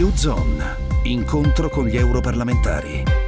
U-Zone, incontro con gli europarlamentari.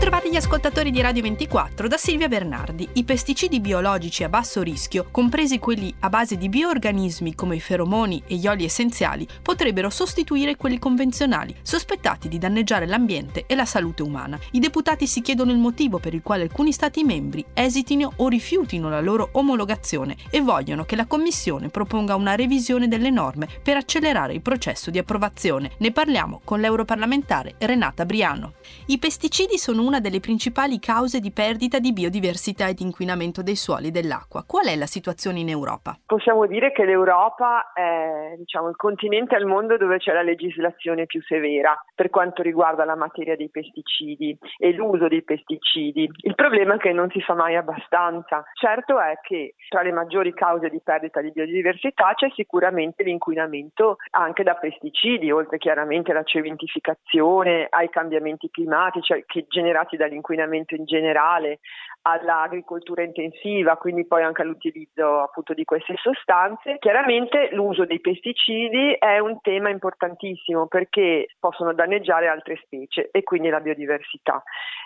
Bentrovati gli ascoltatori di Radio 24 da Silvia Bernardi. I pesticidi biologici a basso rischio, compresi quelli a base di bioorganismi come i feromoni e gli oli essenziali, potrebbero sostituire quelli convenzionali, sospettati di danneggiare l'ambiente e la salute umana. I deputati si chiedono il motivo per il quale alcuni Stati membri esitino o rifiutino la loro omologazione e vogliono che la Commissione proponga una revisione delle norme per accelerare il processo di approvazione. Ne parliamo con l'europarlamentare Renata Briano. I pesticidi sono una delle principali cause di perdita di biodiversità ed inquinamento dei suoli e dell'acqua. Qual è la situazione in Europa? Possiamo dire che l'Europa è diciamo, il continente al mondo dove c'è la legislazione più severa per quanto riguarda la materia dei pesticidi e l'uso dei pesticidi. Il problema è che non si fa mai abbastanza. Certo è che tra le maggiori cause di perdita di biodiversità c'è sicuramente l'inquinamento anche da pesticidi, oltre chiaramente alla cementificazione, ai cambiamenti climatici che generati dall'inquinamento in generale, all'agricoltura intensiva, quindi poi anche all'utilizzo appunto di queste sostanze. Chiaramente l'uso dei pesticidi è un tema importantissimo perché possono danneggiare altre specie e quindi la biodiversità.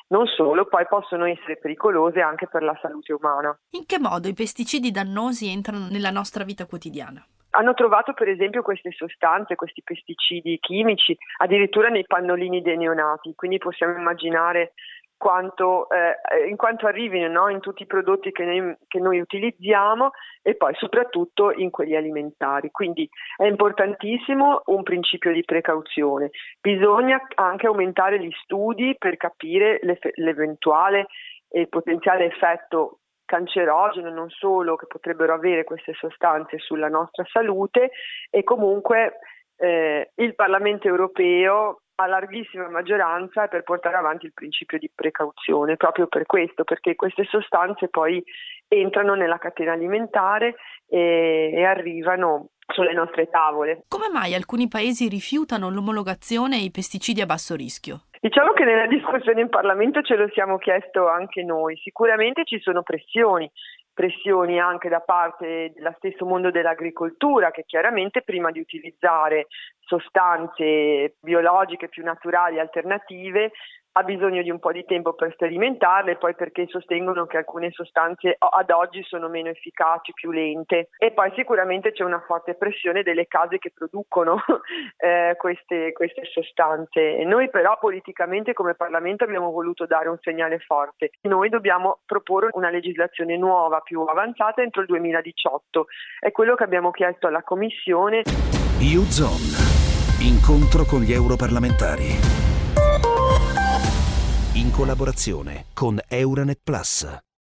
Non solo, poi possono essere pericolose anche per la salute umana. In che modo i pesticidi dannosi entrano nella nostra vita quotidiana? Hanno trovato per esempio queste sostanze, questi pesticidi chimici, addirittura nei pannolini dei neonati, quindi possiamo immaginare quanto, eh, in quanto arrivino no? in tutti i prodotti che noi, che noi, utilizziamo e poi soprattutto in quelli alimentari. Quindi è importantissimo un principio di precauzione. Bisogna anche aumentare gli studi per capire l'eventuale e potenziale effetto cancerogeno non solo che potrebbero avere queste sostanze sulla nostra salute e comunque eh, il Parlamento europeo a larghissima maggioranza per portare avanti il principio di precauzione, proprio per questo, perché queste sostanze poi entrano nella catena alimentare e, e arrivano sulle nostre tavole. Come mai alcuni paesi rifiutano l'omologazione e i pesticidi a basso rischio? Diciamo che nella discussione in Parlamento ce lo siamo chiesto anche noi. Sicuramente ci sono pressioni, pressioni anche da parte dello stesso mondo dell'agricoltura che chiaramente prima di utilizzare sostanze biologiche più naturali alternative ha bisogno di un po' di tempo per sperimentarle, poi perché sostengono che alcune sostanze ad oggi sono meno efficaci, più lente e poi sicuramente c'è una forte pressione delle case che producono eh, queste, queste sostanze. Noi però politicamente come Parlamento abbiamo voluto dare un segnale forte. Noi dobbiamo proporre una legislazione nuova, più avanzata entro il 2018. È quello che abbiamo chiesto alla Commissione. Incontro con gli europarlamentari in collaborazione con Euronet Plus.